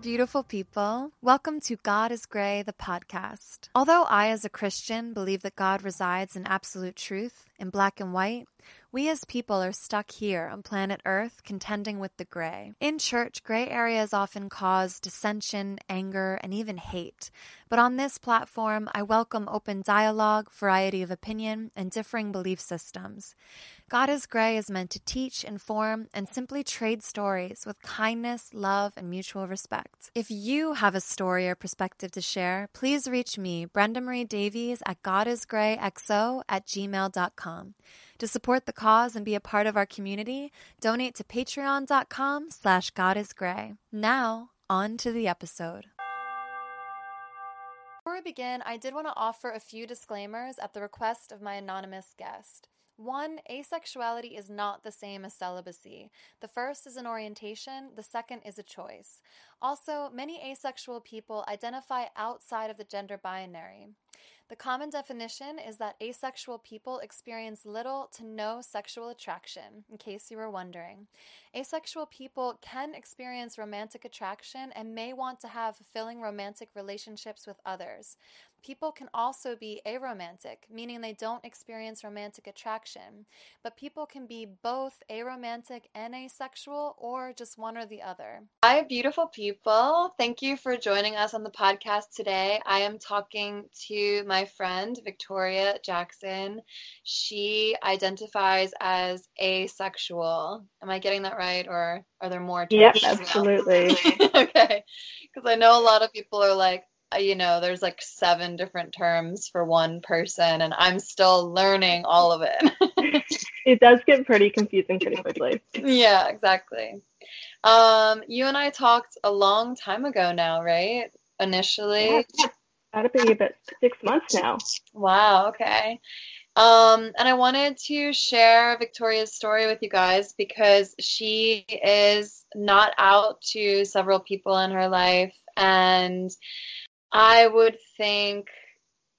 Beautiful people. Welcome to God is Gray, the podcast. Although I, as a Christian, believe that God resides in absolute truth, in black and white, we as people are stuck here on planet Earth contending with the gray. In church, gray areas often cause dissension, anger, and even hate. But on this platform, I welcome open dialogue, variety of opinion, and differing belief systems. God is Gray is meant to teach, inform, and simply trade stories with kindness, love, and mutual respect. If you have a story or perspective to share, please reach me, Brenda Marie Davies, at godisgrayxo at gmail.com. To support the cause and be a part of our community, donate to patreon.com slash godisgray. Now, on to the episode. Before we begin, I did want to offer a few disclaimers at the request of my anonymous guest. One, asexuality is not the same as celibacy. The first is an orientation, the second is a choice. Also, many asexual people identify outside of the gender binary. The common definition is that asexual people experience little to no sexual attraction, in case you were wondering. Asexual people can experience romantic attraction and may want to have fulfilling romantic relationships with others. People can also be aromantic, meaning they don't experience romantic attraction. But people can be both aromantic and asexual, or just one or the other. Hi, beautiful people. Thank you for joining us on the podcast today. I am talking to my friend, Victoria Jackson. She identifies as asexual. Am I getting that right, or are there more? Yep, absolutely. okay. Because I know a lot of people are like, you know, there's like seven different terms for one person, and I'm still learning all of it. it does get pretty confusing pretty quickly. Yeah, exactly. Um, you and I talked a long time ago now, right? Initially. Yeah, that'll be about six months now. Wow, okay. Um, and I wanted to share Victoria's story with you guys because she is not out to several people in her life and I would think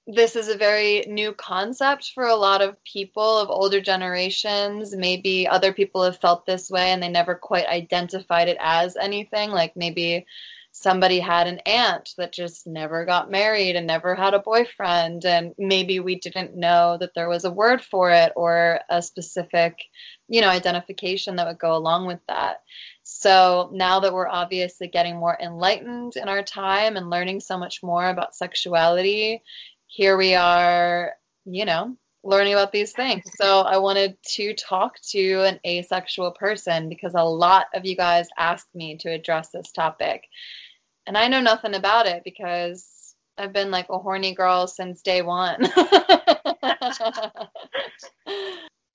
this is a very new concept for a lot of people of older generations. Maybe other people have felt this way and they never quite identified it as anything. Like maybe somebody had an aunt that just never got married and never had a boyfriend. And maybe we didn't know that there was a word for it or a specific, you know, identification that would go along with that. So now that we're obviously getting more enlightened in our time and learning so much more about sexuality, here we are, you know, learning about these things. So I wanted to talk to an asexual person because a lot of you guys asked me to address this topic. And I know nothing about it because I've been like a horny girl since day one.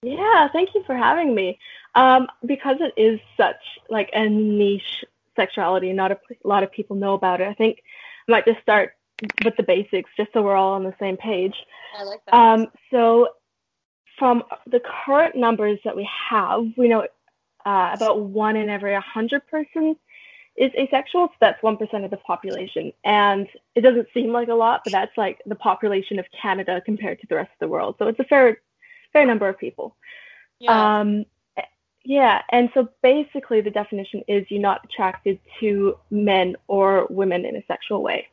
yeah, thank you for having me. Um, because it is such like a niche sexuality, not a, a lot of people know about it. I think I might just start with the basics, just so we're all on the same page. I like that. Um, so, from the current numbers that we have, we know uh, about one in every 100 persons is asexual. So that's 1% of the population. And it doesn't seem like a lot, but that's like the population of Canada compared to the rest of the world. So it's a fair, fair number of people. Yeah. Um, yeah, and so basically the definition is you're not attracted to men or women in a sexual way.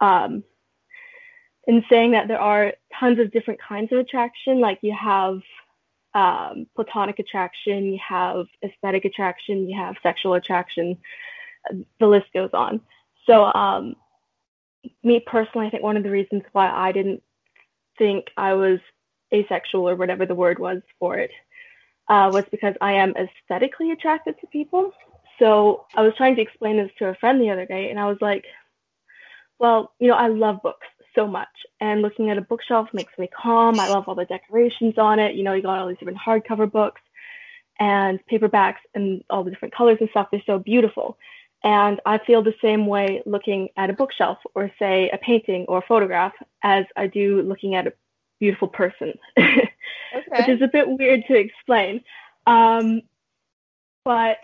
Um, in saying that there are tons of different kinds of attraction, like you have um, platonic attraction, you have aesthetic attraction, you have sexual attraction, the list goes on. So, um, me personally, I think one of the reasons why I didn't think I was asexual or whatever the word was for it uh, was because I am aesthetically attracted to people. So I was trying to explain this to a friend the other day, and I was like, well, you know, I love books. so much. And looking at a bookshelf makes me calm. I love all the decorations on it. You know, you got all these different hardcover books and paperbacks and all the different colors and stuff. They're so beautiful. And I feel the same way looking at a bookshelf or, say, a painting or a photograph as I do looking at a beautiful person, okay. which is a bit weird to explain. Um, but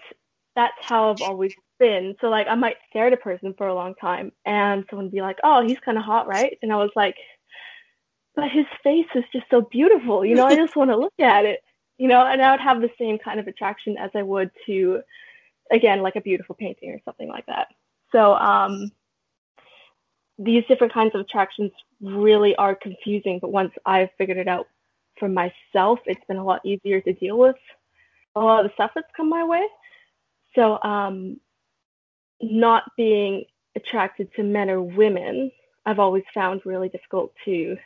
that's how I've always been. So, like, I might stare at a person for a long time and someone be like, oh, he's kind of hot, right? And I was like, but his face is just so beautiful. You know, I just want to look at it, you know, and I would have the same kind of attraction as I would to again like a beautiful painting or something like that so um, these different kinds of attractions really are confusing but once i've figured it out for myself it's been a lot easier to deal with a lot of the stuff that's come my way so um, not being attracted to men or women i've always found really difficult to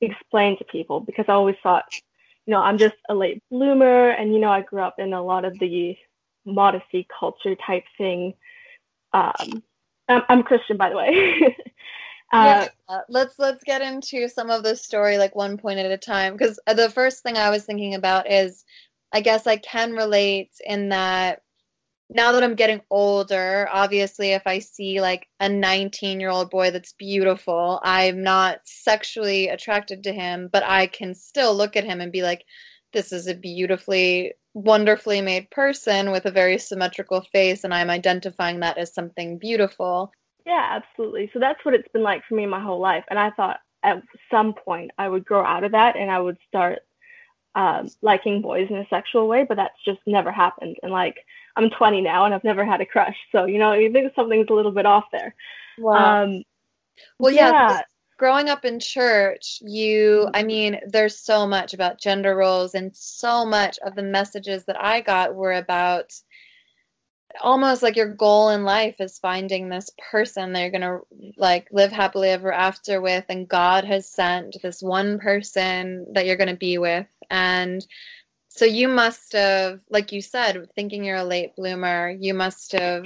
explain to people because i always thought you know i'm just a late bloomer and you know i grew up in a lot of the modesty culture type thing. Um, I'm, I'm Christian, by the way. uh, yeah, let's let's get into some of the story like one point at a time because the first thing I was thinking about is I guess I can relate in that now that I'm getting older, obviously, if I see like a 19 year old boy that's beautiful, I'm not sexually attracted to him, but I can still look at him and be like, this is a beautifully wonderfully made person with a very symmetrical face and I'm identifying that as something beautiful. Yeah, absolutely. So that's what it's been like for me my whole life. And I thought at some point I would grow out of that and I would start um, liking boys in a sexual way, but that's just never happened. And like I'm 20 now and I've never had a crush, so you know you think something's a little bit off there. Wow. Um, well, yeah. yeah growing up in church, you, I mean, there's so much about gender roles, and so much of the messages that I got were about almost like your goal in life is finding this person that you're going to like live happily ever after with and God has sent this one person that you're going to be with and so you must have like you said thinking you're a late bloomer you must have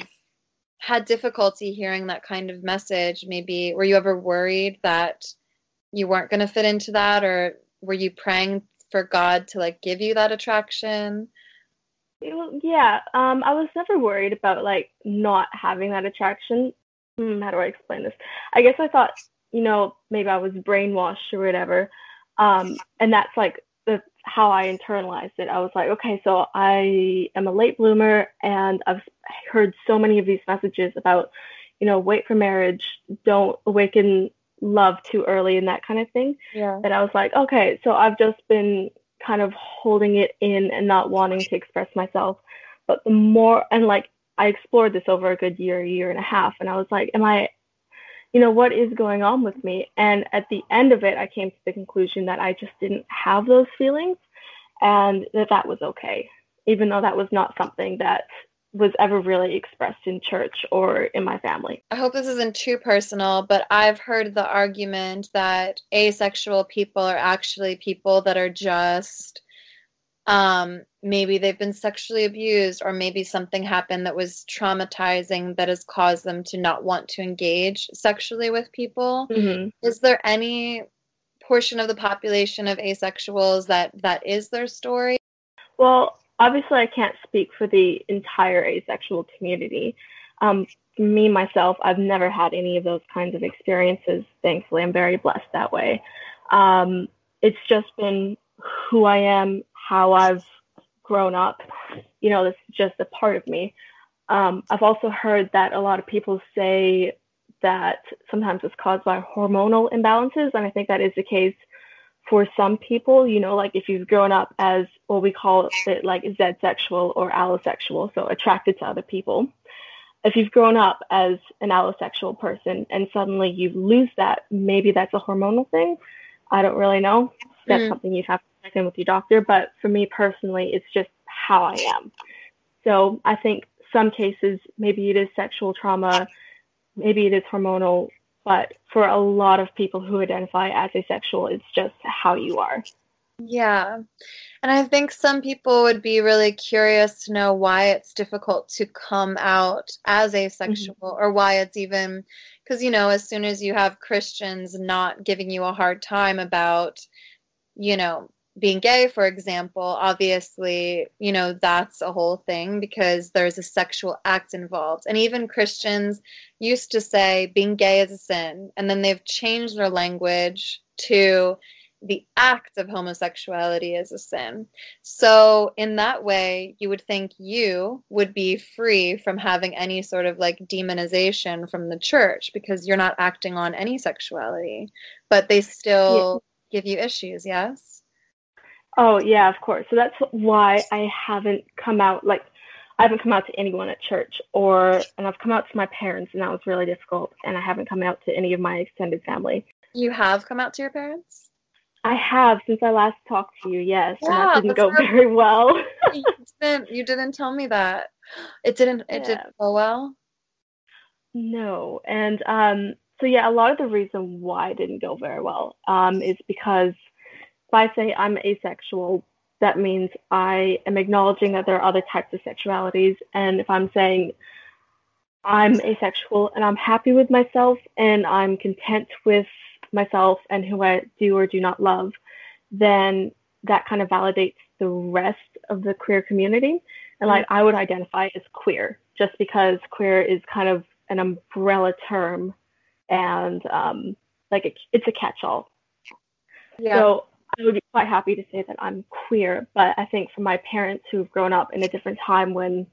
had difficulty hearing that kind of message. Maybe were you ever worried that you weren't going to fit into that or were you praying for god to like give you that attraction? Yeah um i was never worried about like not having that attraction. Hmm, how do i explain this? I guess i thought you know maybe i was brainwashed or whatever um and that's like how I internalized it. I was like, okay, so I am a late bloomer and I've heard so many of these messages about, you know, wait for marriage, don't awaken love too early and that kind of thing. Yeah. That I was like, okay, so I've just been kind of holding it in and not wanting to express myself. But the more and like I explored this over a good year, year and a half, and I was like, am I you know, what is going on with me? And at the end of it, I came to the conclusion that I just didn't have those feelings and that that was okay, even though that was not something that was ever really expressed in church or in my family. I hope this isn't too personal, but I've heard the argument that asexual people are actually people that are just um, maybe they've been sexually abused or maybe something happened that was traumatizing that has caused them to not want to engage sexually with people. Mm-hmm. is there any portion of the population of asexuals that that is their story? Well obviously i can't speak for the entire asexual community. Um, me myself i've never had any of those kinds of experiences. Thankfully i'm very blessed that way. Um, it's just been who i am how i've grown up. You know, this is just a part of me. Um, I've also heard that a lot of people say that sometimes it's caused by hormonal imbalances, and I think that is the case for some people. You know, like if you've grown up as what we call it like zedsexual or allosexual, so attracted to other people. If you've grown up as an allosexual person and suddenly you lose that, maybe that's a hormonal thing. I don't really know. That's mm. something you'd have check in with your doctor. But for me personally, it's just how I am. So I think some cases, maybe it is sexual trauma, maybe it is hormonal, but for a lot of people who identify as asexual, it's just how you are. Yeah. And I think some people would be really curious to know why it's difficult to come out as asexual mm-hmm. or why it's even because you know as soon as you have christians not giving you a hard time about you know being gay for example obviously you know that's a whole thing because there's a sexual act involved and even christians used to say being gay is a sin and then they've changed their language to the act of homosexuality is a sin. So, in that way, you would think you would be free from having any sort of like demonization from the church because you're not acting on any sexuality, but they still yeah. give you issues, yes? Oh, yeah, of course. So, that's why I haven't come out like I haven't come out to anyone at church or and I've come out to my parents and that was really difficult and I haven't come out to any of my extended family. You have come out to your parents? I have since I last talked to you. Yes, yeah, and that didn't go very well. you didn't. You didn't tell me that. It didn't. It yeah. didn't go well. No, and um, so yeah, a lot of the reason why it didn't go very well um, is because if I say I'm asexual, that means I am acknowledging that there are other types of sexualities, and if I'm saying I'm asexual and I'm happy with myself and I'm content with myself and who I do or do not love, then that kind of validates the rest of the queer community. And like I would identify as queer just because queer is kind of an umbrella term and um, like it, it's a catch-all. Yeah. So I would be quite happy to say that I'm queer, but I think for my parents who've grown up in a different time when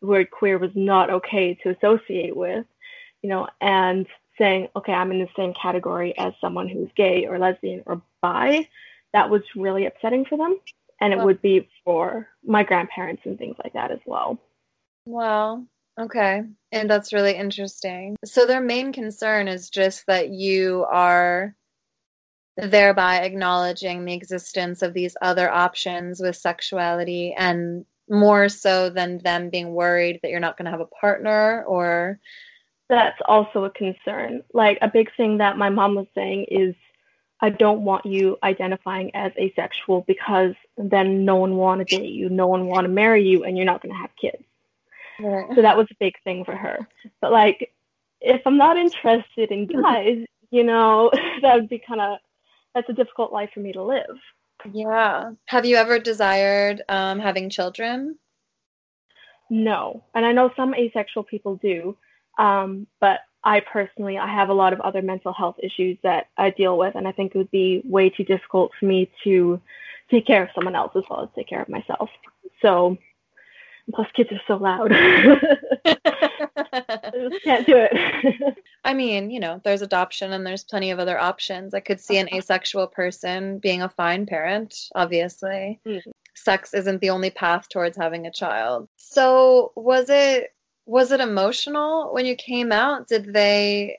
the word queer was not okay to associate with, you know, and saying, okay, I'm in the same category as someone who's gay or lesbian or bi, that was really upsetting for them. And it would be for my grandparents and things like that as well. Well, okay. And that's really interesting. So their main concern is just that you are thereby acknowledging the existence of these other options with sexuality and more so than them being worried that you're not going to have a partner or that's also a concern. Like a big thing that my mom was saying is, I don't want you identifying as asexual because then no one want to date you, no one want to marry you, and you're not going to have kids. Right. So that was a big thing for her. But like, if I'm not interested in guys, you know, that would be kind of that's a difficult life for me to live. Yeah. Have you ever desired um, having children? No, and I know some asexual people do. Um, but I personally, I have a lot of other mental health issues that I deal with, and I think it would be way too difficult for me to take care of someone else as well as take care of myself. So, plus kids are so loud. I just can't do it. I mean, you know, there's adoption and there's plenty of other options. I could see an asexual person being a fine parent, obviously. Mm-hmm. Sex isn't the only path towards having a child. So, was it was it emotional when you came out? Did they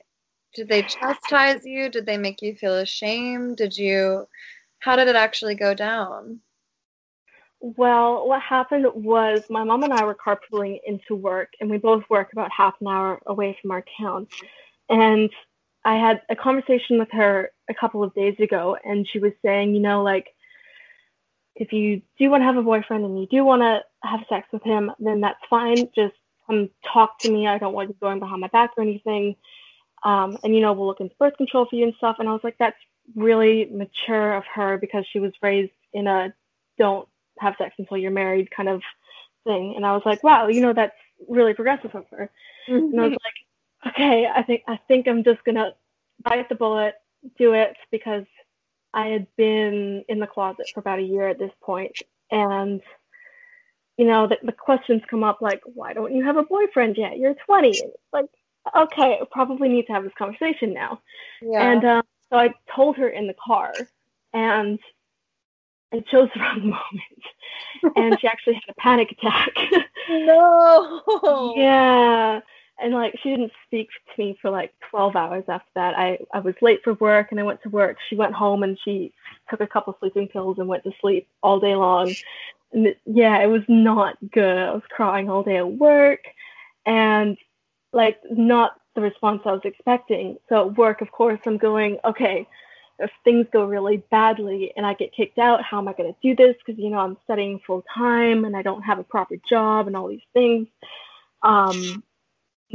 did they chastise you? Did they make you feel ashamed? Did you how did it actually go down? Well, what happened was my mom and I were carpooling into work, and we both work about half an hour away from our town. And I had a conversation with her a couple of days ago, and she was saying, you know, like, if you do want to have a boyfriend and you do want to have sex with him, then that's fine. Just come talk to me. I don't want you going behind my back or anything. Um, and you know, we'll look into birth control for you and stuff. And I was like, that's really mature of her because she was raised in a don't have sex until you're married kind of thing. And I was like, wow, you know, that's really progressive of her. Mm-hmm. And I was like, okay, I think I think I'm just gonna bite the bullet, do it because I had been in the closet for about a year at this point, and you know, the, the questions come up like, why don't you have a boyfriend yet? You're 20. It's like, okay, I probably need to have this conversation now. Yeah. And um, so I told her in the car, and I chose the wrong moment. and she actually had a panic attack. no. yeah. And like she didn't speak to me for like 12 hours after that. I, I was late for work and I went to work. She went home and she took a couple sleeping pills and went to sleep all day long And yeah, it was not good. I was crying all day at work and like not the response I was expecting. So at work, of course, I'm going, okay, if things go really badly and I get kicked out, how am I going to do this? Because, you know, I'm studying full time and I don't have a proper job and all these things. Um,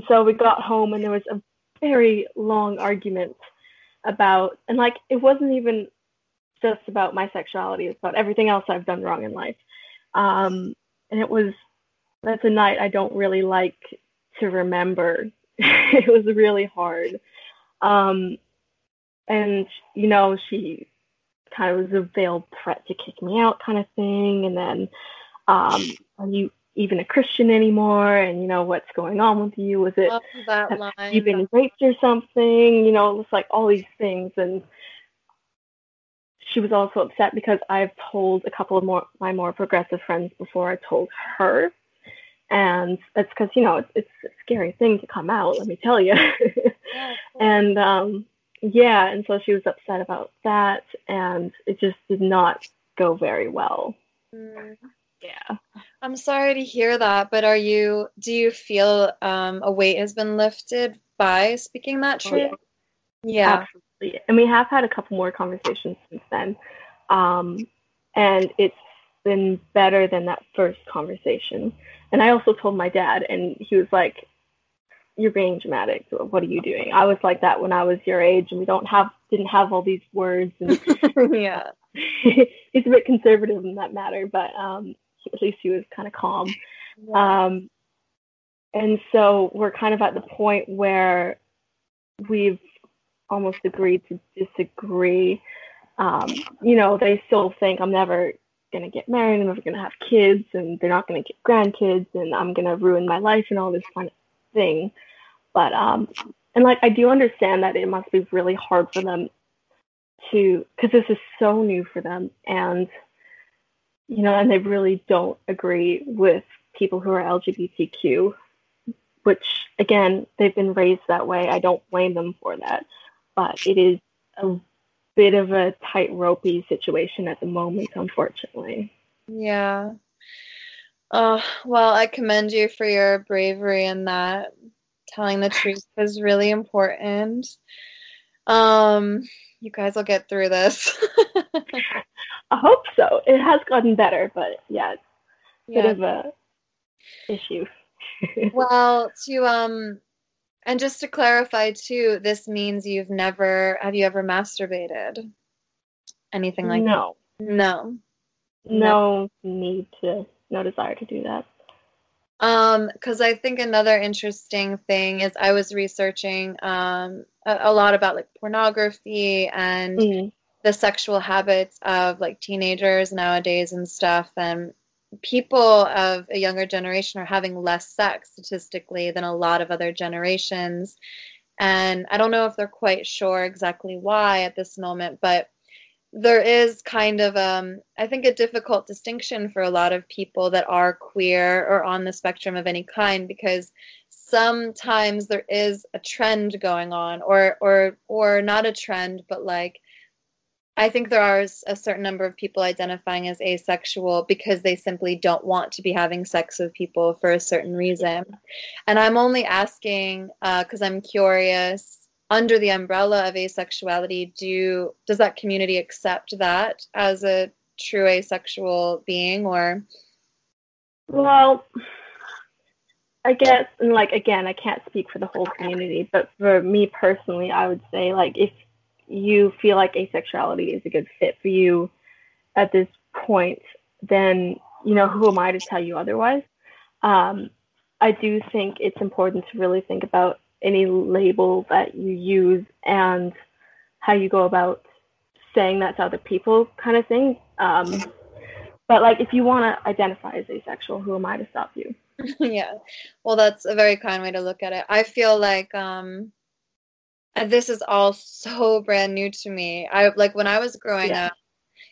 so we got home and there was a very long argument about, and like it wasn't even just about my sexuality; it's about everything else I've done wrong in life. Um, and it was that's a night I don't really like to remember. it was really hard. Um, and you know, she kind of was a veiled threat to kick me out, kind of thing. And then, um, are you even a Christian anymore? And you know, what's going on with you? Was it have you been raped or something? You know, it's like all these things. And she was also upset because I've told a couple of more my more progressive friends before I told her. And it's because you know it's, it's a scary thing to come out, let me tell you. Yeah, and um, yeah, and so she was upset about that, and it just did not go very well. Mm. Yeah. I'm sorry to hear that, but are you do you feel um, a weight has been lifted by speaking that Oh, truth? yeah. yeah. Absolutely. And we have had a couple more conversations since then. Um, and it's been better than that first conversation. And I also told my dad, and he was like, You're being dramatic. What are you doing? I was like that when I was your age, and we don't have didn't have all these words. And yeah. he's a bit conservative in that matter, but um, at least he was kind of calm. Um, and so we're kind of at the point where we've almost agreed to disagree. Um, you know, they still think I'm never going to get married, I'm never going to have kids, and they're not going to get grandkids, and I'm going to ruin my life and all this kind of thing. But, um, and like, I do understand that it must be really hard for them to, because this is so new for them, and, you know, and they really don't agree with people who are LGBTQ, which again, they've been raised that way. I don't blame them for that, but it is a bit of a tight ropey situation at the moment, unfortunately. Yeah. Oh, well, I commend you for your bravery in that. Telling the truth is really important. Um, you guys will get through this. I hope so. It has gotten better, but yeah, it's a bit of a issue. Well, to um, and just to clarify too, this means you've never, have you ever masturbated? Anything like no, that? No. no need to, no desire to do that. Um, because I think another interesting thing is I was researching um a, a lot about like pornography and Mm. the sexual habits of like teenagers nowadays and stuff and people of a younger generation are having less sex statistically than a lot of other generations and I don't know if they're quite sure exactly why at this moment but there is kind of um I think a difficult distinction for a lot of people that are queer or on the spectrum of any kind because sometimes there is a trend going on or or or not a trend but like I think there are a certain number of people identifying as asexual because they simply don't want to be having sex with people for a certain reason. And I'm only asking because I'm curious. Under the umbrella of asexuality, do does that community accept that as a true asexual being, or Well, I guess, and like again, I can't speak for the whole community, but for me personally, I would say like if you feel like asexuality is a good fit for you at this point, then you know who am I to tell you otherwise? Um, I do think it's important to really think about any label that you use and how you go about saying that to other people, kind of thing. Um, but like, if you want to identify as asexual, who am I to stop you? yeah. Well, that's a very kind way to look at it. I feel like um this is all so brand new to me. I like when I was growing Yeah. up,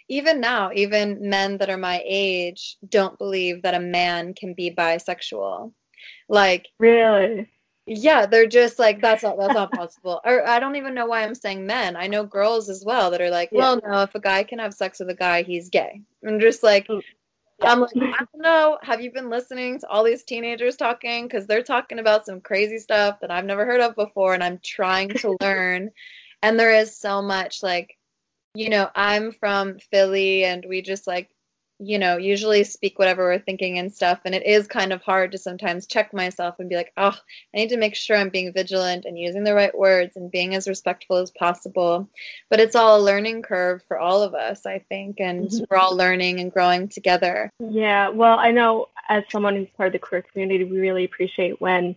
even now, even men that are my age don't believe that a man can be bisexual. Like, Really? Yeah, they're just like that's not that's not possible. Or I don't even know why I'm saying men. I know girls as well that are like, Yeah. well, no, if a guy can have sex with a guy, he's gay. I'm just like, Mm. I'm like, I don't know. Have you been listening to all these teenagers talking? Because they're talking about some crazy stuff that I've never heard of before, and I'm trying to learn. And there is so much like, you know, I'm from Philly, and we just like you know, usually speak whatever we're thinking and stuff. And it is kind of hard to sometimes check myself and be like, oh, I need to make sure I'm being vigilant and using the right words and being as respectful as possible. But it's all a learning curve for all of us, I think. And mm-hmm. we're all learning and growing together. Yeah. Well, I know as someone who's part of the queer community, we really appreciate when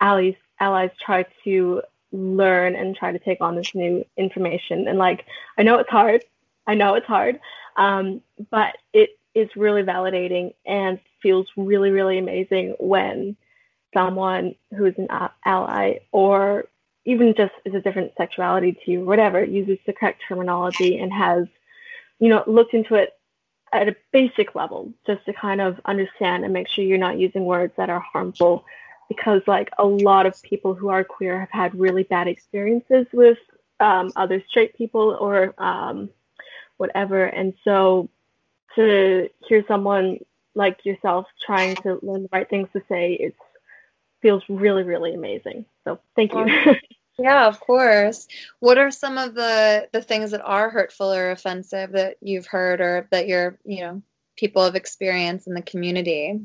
allies, allies try to learn and try to take on this new information. And like, I know it's hard. I know it's hard. Um, but it is really validating and feels really, really amazing when someone who's an ally or even just is a different sexuality to you, whatever, uses the correct terminology and has, you know, looked into it at a basic level just to kind of understand and make sure you're not using words that are harmful. Because like a lot of people who are queer have had really bad experiences with um, other straight people or um, whatever. And so to hear someone like yourself trying to learn the right things to say, it feels really, really amazing. So thank you. yeah, of course. What are some of the the things that are hurtful or offensive that you've heard or that your you know people have experienced in the community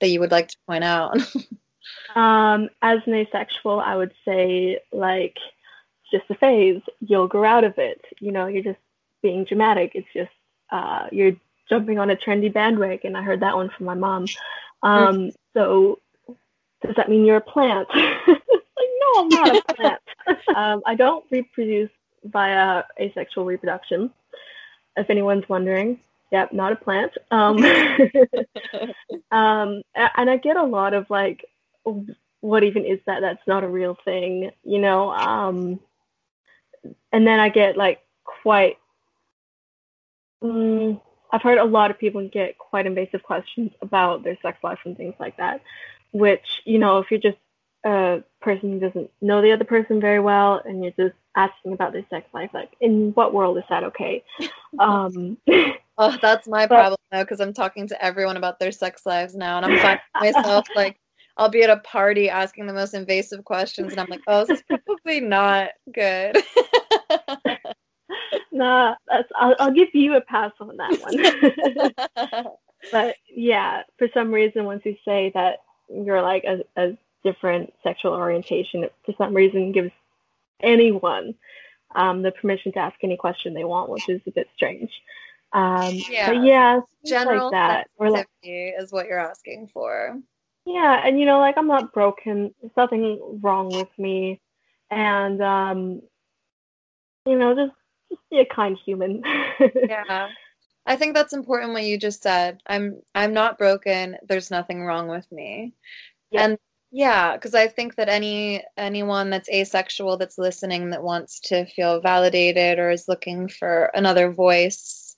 that you would like to point out? um, as an asexual, I would say like it's just a phase. You'll grow out of it. You know, you're just being dramatic. It's just uh, you're jumping on a trendy bandwagon. I heard that one from my mom. Um, so does that mean you're a plant? like, no, I'm not a plant. um, I don't reproduce via asexual reproduction. If anyone's wondering, yep, not a plant. Um, um, and I get a lot of like, what even is that? That's not a real thing, you know. Um, and then I get like quite. Mm, I've heard a lot of people get quite invasive questions about their sex life and things like that, which, you know, if you're just a person who doesn't know the other person very well and you're just asking about their sex life, like, in what world is that okay? Um, oh, that's my but, problem though, because I'm talking to everyone about their sex lives now, and I'm finding myself like, I'll be at a party asking the most invasive questions, and I'm like, oh, this is probably not good. nah, that's, I'll, I'll give you a pass on that one. but yeah, for some reason, once you say that you're like a, a different sexual orientation, it for some reason gives anyone um, the permission to ask any question they want, which is a bit strange. Um, yeah, but yeah, general like that. Or like, is what you're asking for. Yeah, and you know, like I'm not broken. There's nothing wrong with me, and um, you know, just just be a kind human. yeah. I think that's important what you just said. I'm I'm not broken. There's nothing wrong with me. And yeah, because I think that any anyone that's asexual that's listening that wants to feel validated or is looking for another voice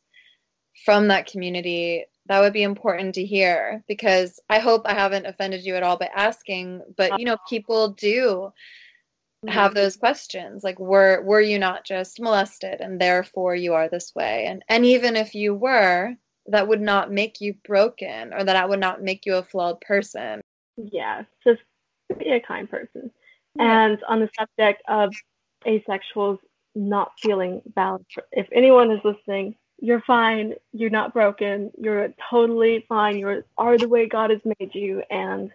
from that community, that would be important to hear because I hope I haven't offended you at all by asking, but you know, uh-huh. people do Mm-hmm. have those questions like were were you not just molested and therefore you are this way? And and even if you were that would not make you broken or that would not make you a flawed person. Yeah just be a kind person. Yeah. and on the subject of asexuals not feeling valid if anyone is listening you're fine you're not broken you're totally fine you are the way god has made you and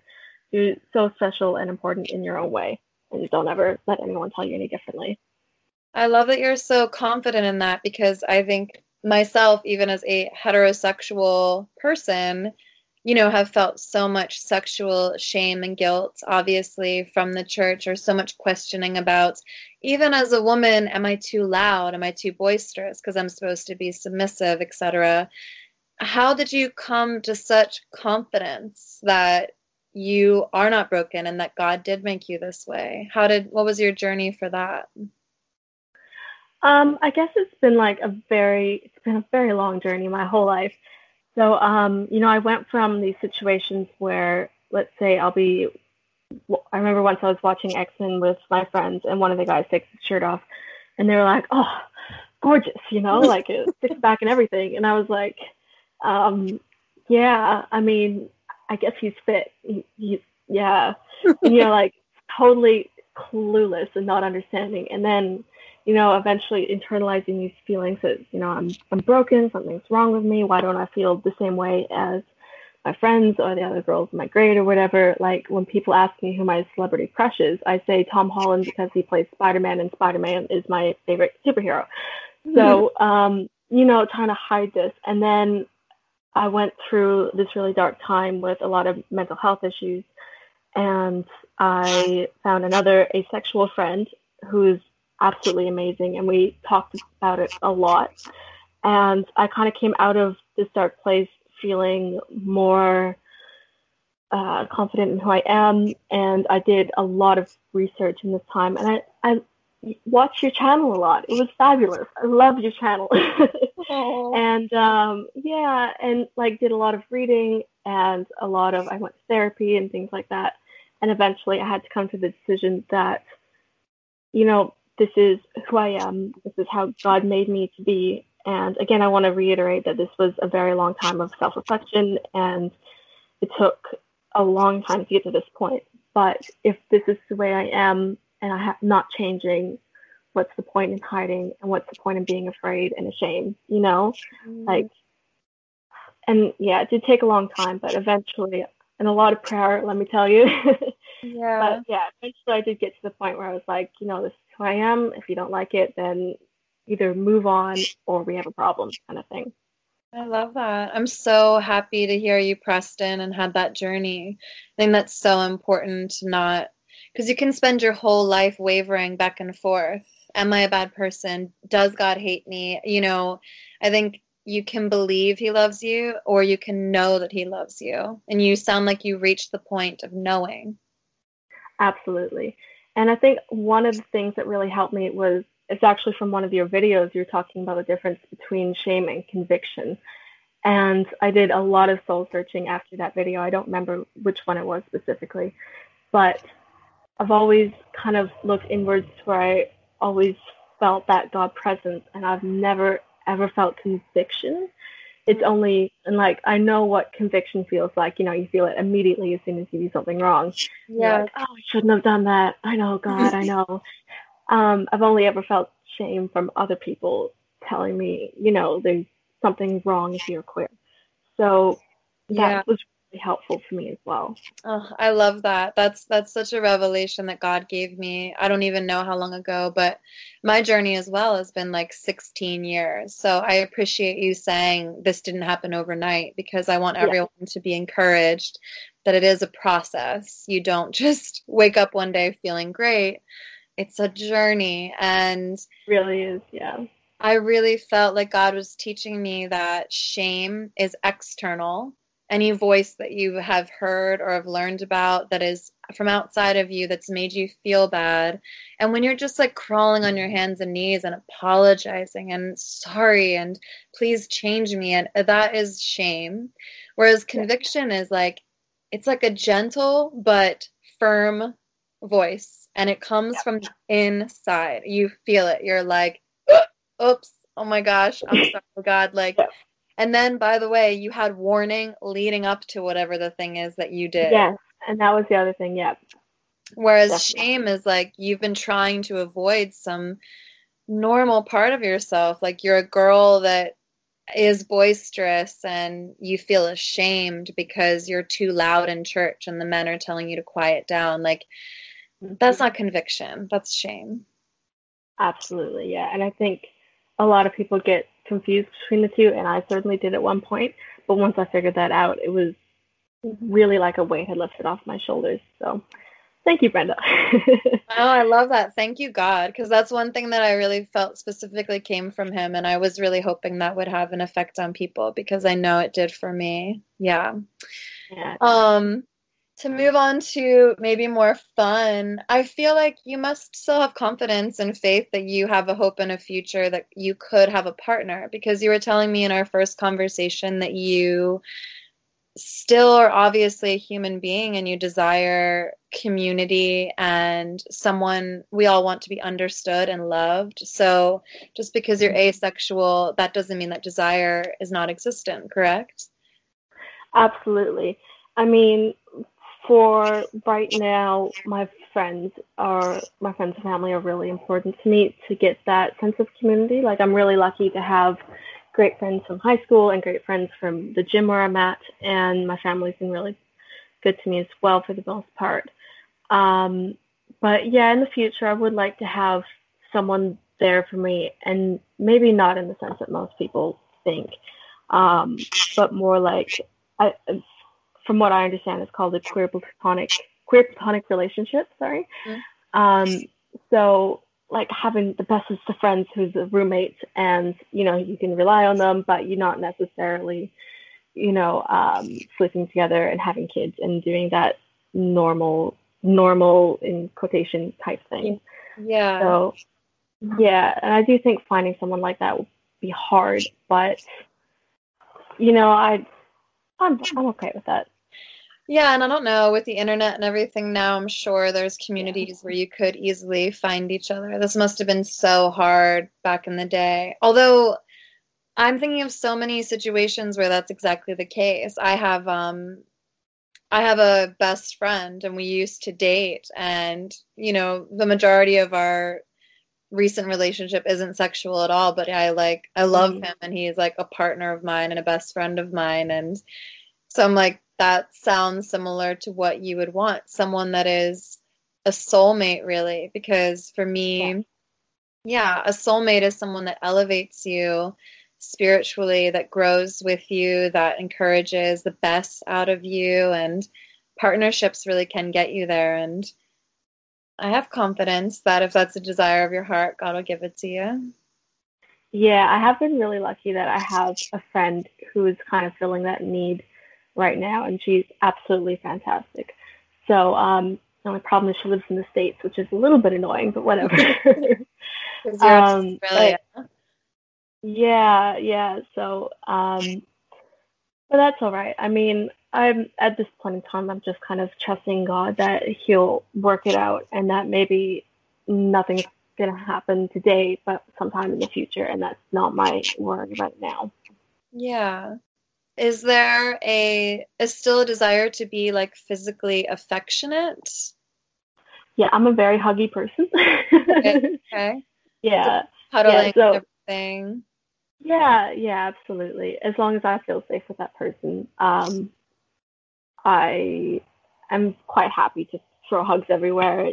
you're so special and important in your own way and don't ever let anyone tell you any differently. I love that you're so confident in that because I think myself, even as a heterosexual person, you know, have felt so much sexual shame and guilt, obviously, from the church, or so much questioning about, even as a woman, am I too loud? Am I too boisterous because I'm supposed to be submissive, etc. How did you come to such confidence that you are not broken and that God did make you this way. How did what was your journey for that? Um, I guess it's been like a very it's been a very long journey my whole life. So um, you know, I went from these situations where let's say I'll be I remember once I was watching X-Men with my friends and one of the guys takes his shirt off and they were like, "Oh, gorgeous," you know, like it sticks back and everything. And I was like, um, yeah, I mean, I guess he's fit. He, he's yeah, and, you know, like totally clueless and not understanding. And then you know, eventually internalizing these feelings that, you know, I'm, I'm broken, something's wrong with me. Why don't I feel the same way as my friends or the other girls in my grade or whatever? Like when people ask me who my celebrity crush is, I say Tom Holland because he plays Spider-Man and Spider-Man is my favorite superhero. Mm-hmm. So, um, you know, trying to hide this. And then I went through this really dark time with a lot of mental health issues. And I found another asexual friend who's absolutely amazing. And we talked about it a lot. And I kind of came out of this dark place feeling more uh, confident in who I am. And I did a lot of research in this time. And I, I watched your channel a lot. It was fabulous. I love your channel. and um, yeah, and like did a lot of reading and a lot of I went to therapy and things like that. And eventually I had to come to the decision that, you know, this is who I am. This is how God made me to be. And again, I want to reiterate that this was a very long time of self reflection and it took a long time to get to this point. But if this is the way I am and I am not changing, what's the point in hiding and what's the point in being afraid and ashamed, you know? Mm. Like, and yeah, it did take a long time, but eventually, and a lot of prayer, let me tell you. yeah. But yeah, eventually I did get to the point where I was like, you know, this is who I am. If you don't like it, then either move on or we have a problem kind of thing. I love that. I'm so happy to hear you, Preston, and had that journey. I think that's so important to not, because you can spend your whole life wavering back and forth. Am I a bad person? Does God hate me? You know, I think you can believe He loves you, or you can know that He loves you. And you sound like you reached the point of knowing. Absolutely. And I think one of the things that really helped me was it's actually from one of your videos. You're talking about the difference between shame and conviction. And I did a lot of soul searching after that video. I don't remember which one it was specifically, but I've always kind of looked inwards to where I always felt that God presence, and I've never ever felt conviction. It's only and like I know what conviction feels like. You know, you feel it immediately as soon as you do something wrong. Yeah. Like, oh, I shouldn't have done that. I know, God, I know. Um, I've only ever felt shame from other people telling me, you know, there's something wrong if you're queer. So that yeah. was helpful for me as well. Oh, I love that. That's that's such a revelation that God gave me. I don't even know how long ago, but my journey as well has been like 16 years. So I appreciate you saying this didn't happen overnight because I want everyone yeah. to be encouraged that it is a process. You don't just wake up one day feeling great it's a journey and really is yeah i really felt like god was teaching me that shame is external any voice that you have heard or have learned about that is from outside of you that's made you feel bad. And when you're just like crawling on your hands and knees and apologizing and sorry and please change me and that is shame. Whereas conviction is like it's like a gentle but firm voice and it comes from inside. You feel it. You're like, oops, oh my gosh, I'm sorry, God. Like, and then by the way, you had warning leading up to whatever the thing is that you did. Yes, and that was the other thing. Yeah. Whereas Definitely. shame is like you've been trying to avoid some normal part of yourself. Like you're a girl that is boisterous and you feel ashamed because you're too loud in church and the men are telling you to quiet down. Like that's not conviction. That's shame. Absolutely, yeah. And I think a lot of people get confused between the two, and I certainly did at one point. But once I figured that out, it was really like a weight had lifted off my shoulders. So thank you, Brenda. oh, I love that. Thank you, God, because that's one thing that I really felt specifically came from Him, and I was really hoping that would have an effect on people because I know it did for me. Yeah. Yeah. Um to move on to maybe more fun, I feel like you must still have confidence and faith that you have a hope and a future that you could have a partner because you were telling me in our first conversation that you still are obviously a human being and you desire community and someone we all want to be understood and loved. So just because you're mm-hmm. asexual, that doesn't mean that desire is not existent, correct? Absolutely. I mean, for right now, my friends are my friends and family are really important to me to get that sense of community. Like I'm really lucky to have great friends from high school and great friends from the gym where I'm at, and my family's been really good to me as well for the most part. Um, but yeah, in the future, I would like to have someone there for me, and maybe not in the sense that most people think, um, but more like, I, from what I understand, it's called a queer platonic queer platonic relationship. Sorry. Mm-hmm. Um, so like having the best of friends who's a roommate, and you know you can rely on them, but you're not necessarily, you know, um, sleeping together and having kids and doing that normal normal in quotation type thing. Yeah. So yeah, and I do think finding someone like that would be hard, but you know, I I'm I'm okay with that. Yeah, and I don't know with the internet and everything now, I'm sure there's communities where you could easily find each other. This must have been so hard back in the day. Although I'm thinking of so many situations where that's exactly the case. I have um I have a best friend and we used to date and you know, the majority of our recent relationship isn't sexual at all, but I like I love mm-hmm. him and he's like a partner of mine and a best friend of mine and so I'm like that sounds similar to what you would want. Someone that is a soulmate really because for me yeah, yeah a soulmate is someone that elevates you spiritually that grows with you that encourages the best out of you and partnerships really can get you there. And I have confidence that if that's a desire of your heart, God will give it to you. Yeah, I have been really lucky that I have a friend who is kind of filling that need right now, and she's absolutely fantastic. So, um, the only problem is she lives in the States, which is a little bit annoying, but whatever. um, but, yeah, yeah. So, um, but that's all right. I mean, I'm at this point in time, I'm just kind of trusting God that He'll work it out and that maybe nothing's going to happen today, but sometime in the future. And that's not my worry right now. Yeah. Is there a, is still a desire to be like physically affectionate? Yeah, I'm a very huggy person. okay. okay. Yeah. Cuddling yeah, so, everything. Yeah, yeah, absolutely. As long as I feel safe with that person. Um, I am quite happy to throw hugs everywhere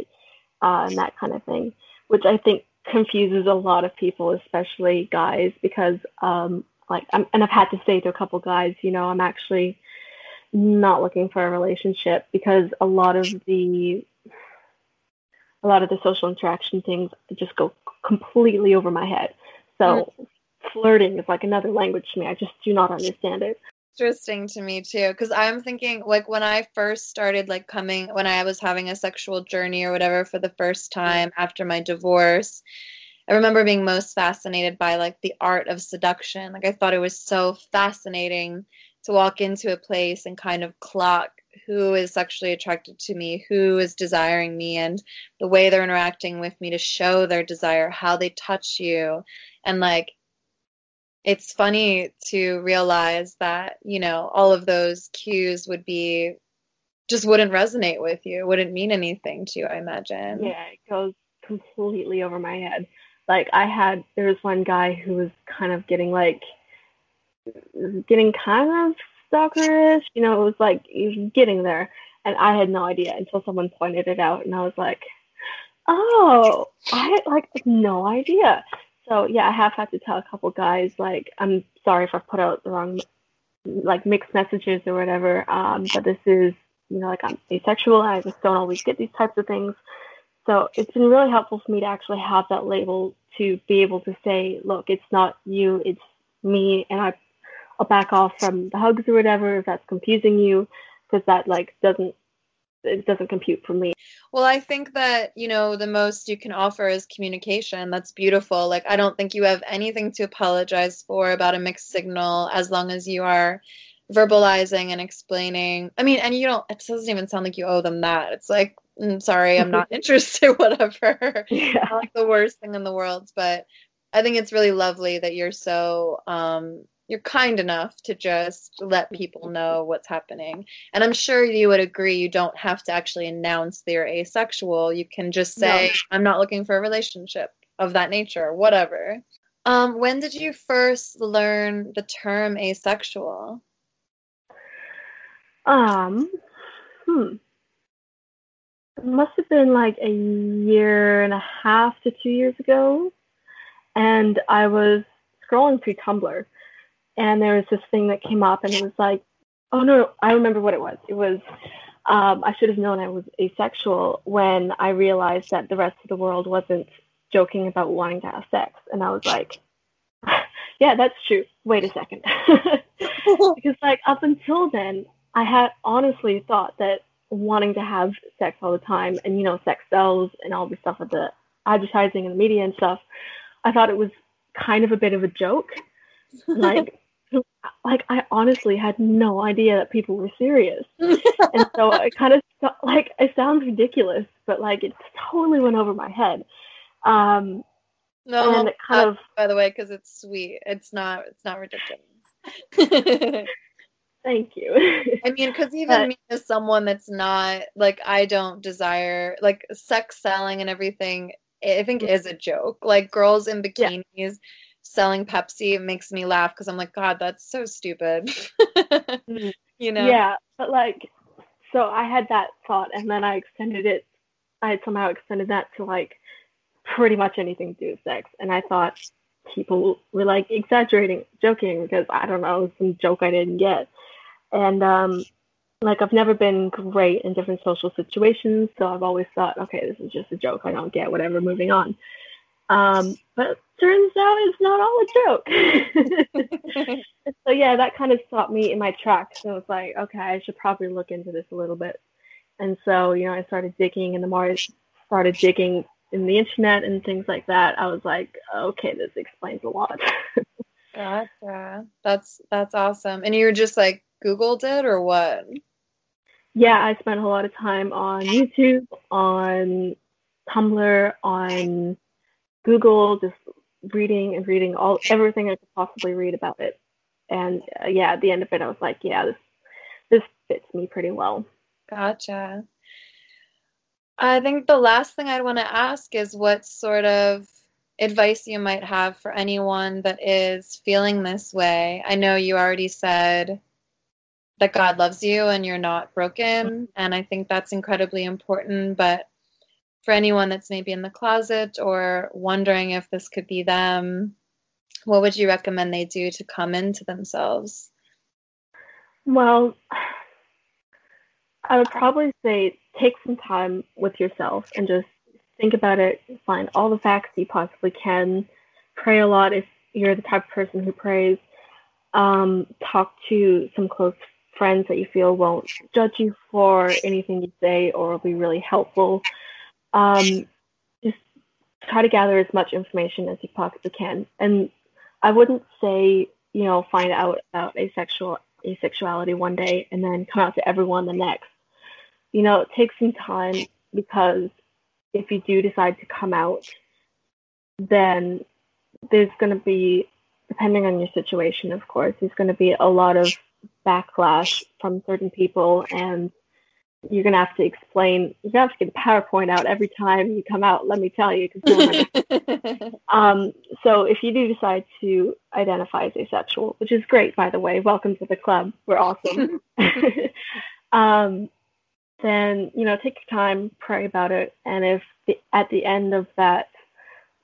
uh, and that kind of thing, which I think confuses a lot of people, especially guys, because um, like, I'm, and I've had to say to a couple guys, you know, I'm actually not looking for a relationship because a lot of the a lot of the social interaction things just go completely over my head. So mm. flirting is like another language to me. I just do not understand it interesting to me too because i'm thinking like when i first started like coming when i was having a sexual journey or whatever for the first time after my divorce i remember being most fascinated by like the art of seduction. Like i thought it was so fascinating to walk into a place and kind of clock who is sexually attracted to me, who is desiring me, and the way they're interacting with me to show their desire, how they touch you. And like, it's funny to realize that you know all of those cues would be just wouldn't resonate with you wouldn't mean anything to you i imagine. Yeah it goes completely over my head like i had there was one guy who was kind of getting like getting kind of stalkerish you know it was like he was getting there and i had no idea until someone pointed it out and i was like oh i had like no idea so yeah, I have had to tell a couple guys like I'm sorry if I put out the wrong like mixed messages or whatever. Um, but this is you know like I'm asexual I just don't always get these types of things. So it's been really helpful for me to actually have that label to be able to say, look, it's not you, it's me, and I, I'll back off from the hugs or whatever if that's confusing you, because that like doesn't it doesn't compute for me. Well, I think that, you know, the most you can offer is communication. That's beautiful. Like, I don't think you have anything to apologize for about a mixed signal as long as you are verbalizing and explaining. I mean, and you don't, it doesn't even sound like you owe them that. It's like, mm, sorry, I'm not interested, whatever. Yeah. Not like the worst thing in the world. But I think it's really lovely that you're so, um, you're kind enough to just let people know what's happening. And I'm sure you would agree you don't have to actually announce that you're asexual. You can just say, no. I'm not looking for a relationship of that nature, whatever. Um, when did you first learn the term asexual? Um, hmm. It must have been like a year and a half to two years ago. And I was scrolling through Tumblr and there was this thing that came up and it was like, oh no, I remember what it was. It was, um, I should have known I was asexual when I realized that the rest of the world wasn't joking about wanting to have sex. And I was like, yeah, that's true. Wait a second. because like up until then, I had honestly thought that wanting to have sex all the time and you know sex sells and all the stuff with the advertising and the media and stuff, I thought it was kind of a bit of a joke. Like like I honestly had no idea that people were serious. and so i kind of like it sounds ridiculous, but like it totally went over my head. Um no, and it kind of by the way because it's sweet. It's not it's not ridiculous. Thank you. I mean, because even but, me as someone that's not like I don't desire like sex selling and everything. I think is a joke. Like girls in bikinis yeah. selling Pepsi makes me laugh because I'm like, God, that's so stupid. Mm. you know? Yeah, but like, so I had that thought, and then I extended it. I had somehow extended that to like pretty much anything to do with sex, and I thought people were like exaggerating, joking because I don't know some joke I didn't get and um, like I've never been great in different social situations, so I've always thought, okay, this is just a joke. I don't get whatever. Moving on. Um, but turns out it's not all a joke. so yeah, that kind of stopped me in my tracks. So I was like, okay, I should probably look into this a little bit. And so you know, I started digging, and the more I started digging in the internet and things like that, I was like, okay, this explains a lot. gotcha. That's that's awesome. And you were just like Googled it or what? Yeah, I spent a lot of time on YouTube, on Tumblr, on Google, just reading and reading all everything I could possibly read about it. And uh, yeah, at the end of it, I was like, yeah, this this fits me pretty well. Gotcha. I think the last thing I'd want to ask is what sort of advice you might have for anyone that is feeling this way. I know you already said that God loves you and you're not broken. And I think that's incredibly important. But for anyone that's maybe in the closet or wondering if this could be them, what would you recommend they do to come into themselves? Well, I would probably say take some time with yourself and just think about it, find all the facts you possibly can, pray a lot if you're the type of person who prays, um, talk to some close friends that you feel won't judge you for anything you say or will be really helpful. Um, just try to gather as much information as you possibly can. And I wouldn't say, you know, find out about asexual asexuality one day and then come out to everyone the next. You know, take some time because if you do decide to come out, then there's going to be, depending on your situation, of course, there's going to be a lot of backlash from certain people and you're gonna have to explain you're gonna have to get a powerpoint out every time you come out let me tell you because um, so if you do decide to identify as asexual which is great by the way welcome to the club we're awesome. Um, then you know take your time pray about it and if the, at the end of that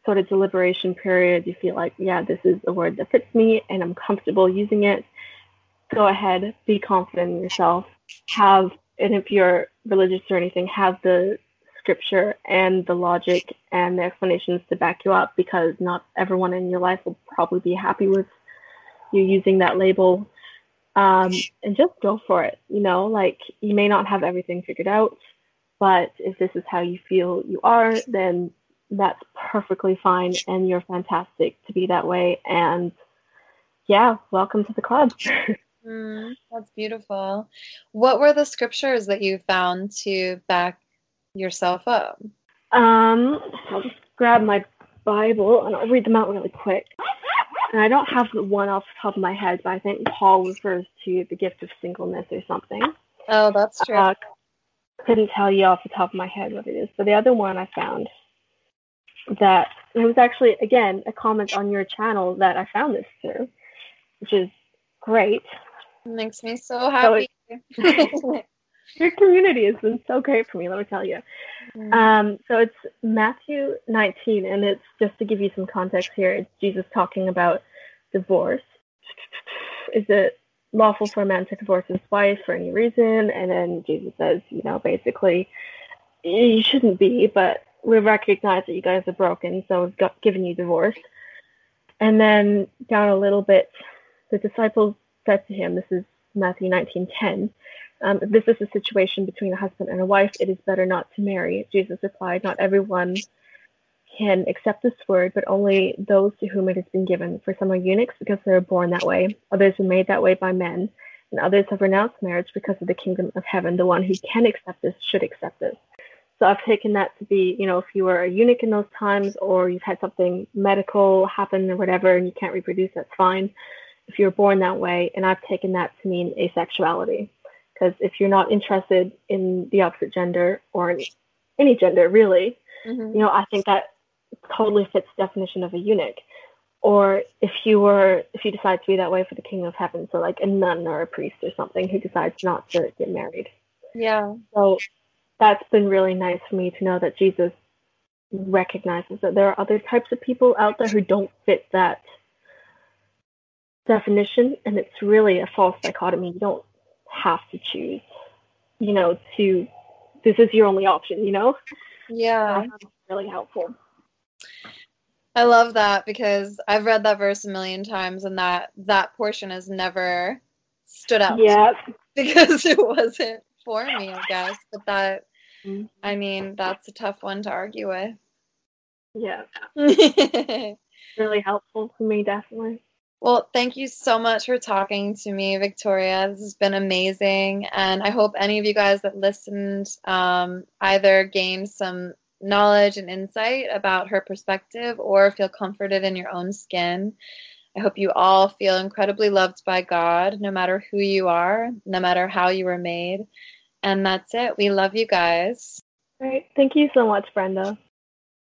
sort of deliberation period you feel like yeah this is a word that fits me and i'm comfortable using it go ahead, be confident in yourself, have, and if you're religious or anything, have the scripture and the logic and the explanations to back you up because not everyone in your life will probably be happy with you using that label. Um, and just go for it. You know, like you may not have everything figured out, but if this is how you feel you are, then that's perfectly fine and you're fantastic to be that way. And yeah, welcome to the club. Mm, that's beautiful. What were the scriptures that you found to back yourself up? Um, I'll just grab my Bible and I'll read them out really quick. And I don't have the one off the top of my head, but I think Paul refers to the gift of singleness or something. Oh, that's true. Uh, couldn't tell you off the top of my head what it is, but the other one I found that it was actually again a comment on your channel that I found this through, which is great. It makes me so happy. So your community has been so great for me, let me tell you. Mm-hmm. Um, so it's Matthew 19, and it's just to give you some context here. It's Jesus talking about divorce. Is it lawful for a man to divorce his wife for any reason? And then Jesus says, you know, basically, you shouldn't be, but we recognize that you guys are broken, so we've got, given you divorce. And then down a little bit, the disciples said to him, this is Matthew 19:10, um, this is a situation between a husband and a wife, it is better not to marry. Jesus replied, Not everyone can accept this word, but only those to whom it has been given. For some are eunuchs because they were born that way, others are made that way by men, and others have renounced marriage because of the kingdom of heaven. The one who can accept this should accept this. So I've taken that to be, you know, if you were a eunuch in those times or you've had something medical happen or whatever and you can't reproduce, that's fine. If you're born that way, and I've taken that to mean asexuality. Because if you're not interested in the opposite gender or any gender really, mm-hmm. you know, I think that totally fits the definition of a eunuch. Or if you were, if you decide to be that way for the kingdom of heaven, so like a nun or a priest or something who decides not to get married. Yeah. So that's been really nice for me to know that Jesus recognizes that there are other types of people out there who don't fit that definition, and it's really a false dichotomy. You don't have to choose, you know, to this is your only option, you know? Yeah. really helpful. I love that because I've read that verse a million times and that that portion has never stood out. Yeah. Because it wasn't for me, I guess. But that mm-hmm. I mean, that's a tough one to argue with. Yeah. really helpful for me definitely. Well, thank you so much for talking to me, Victoria. This has been amazing. And I hope any of you guys that listened um, either gained some knowledge and insight about her perspective or feel comforted in your own skin. I hope you all feel incredibly loved by God, no matter who you are, no matter how you were made. And that's it. We love you guys. All right. Thank you so much, Brenda.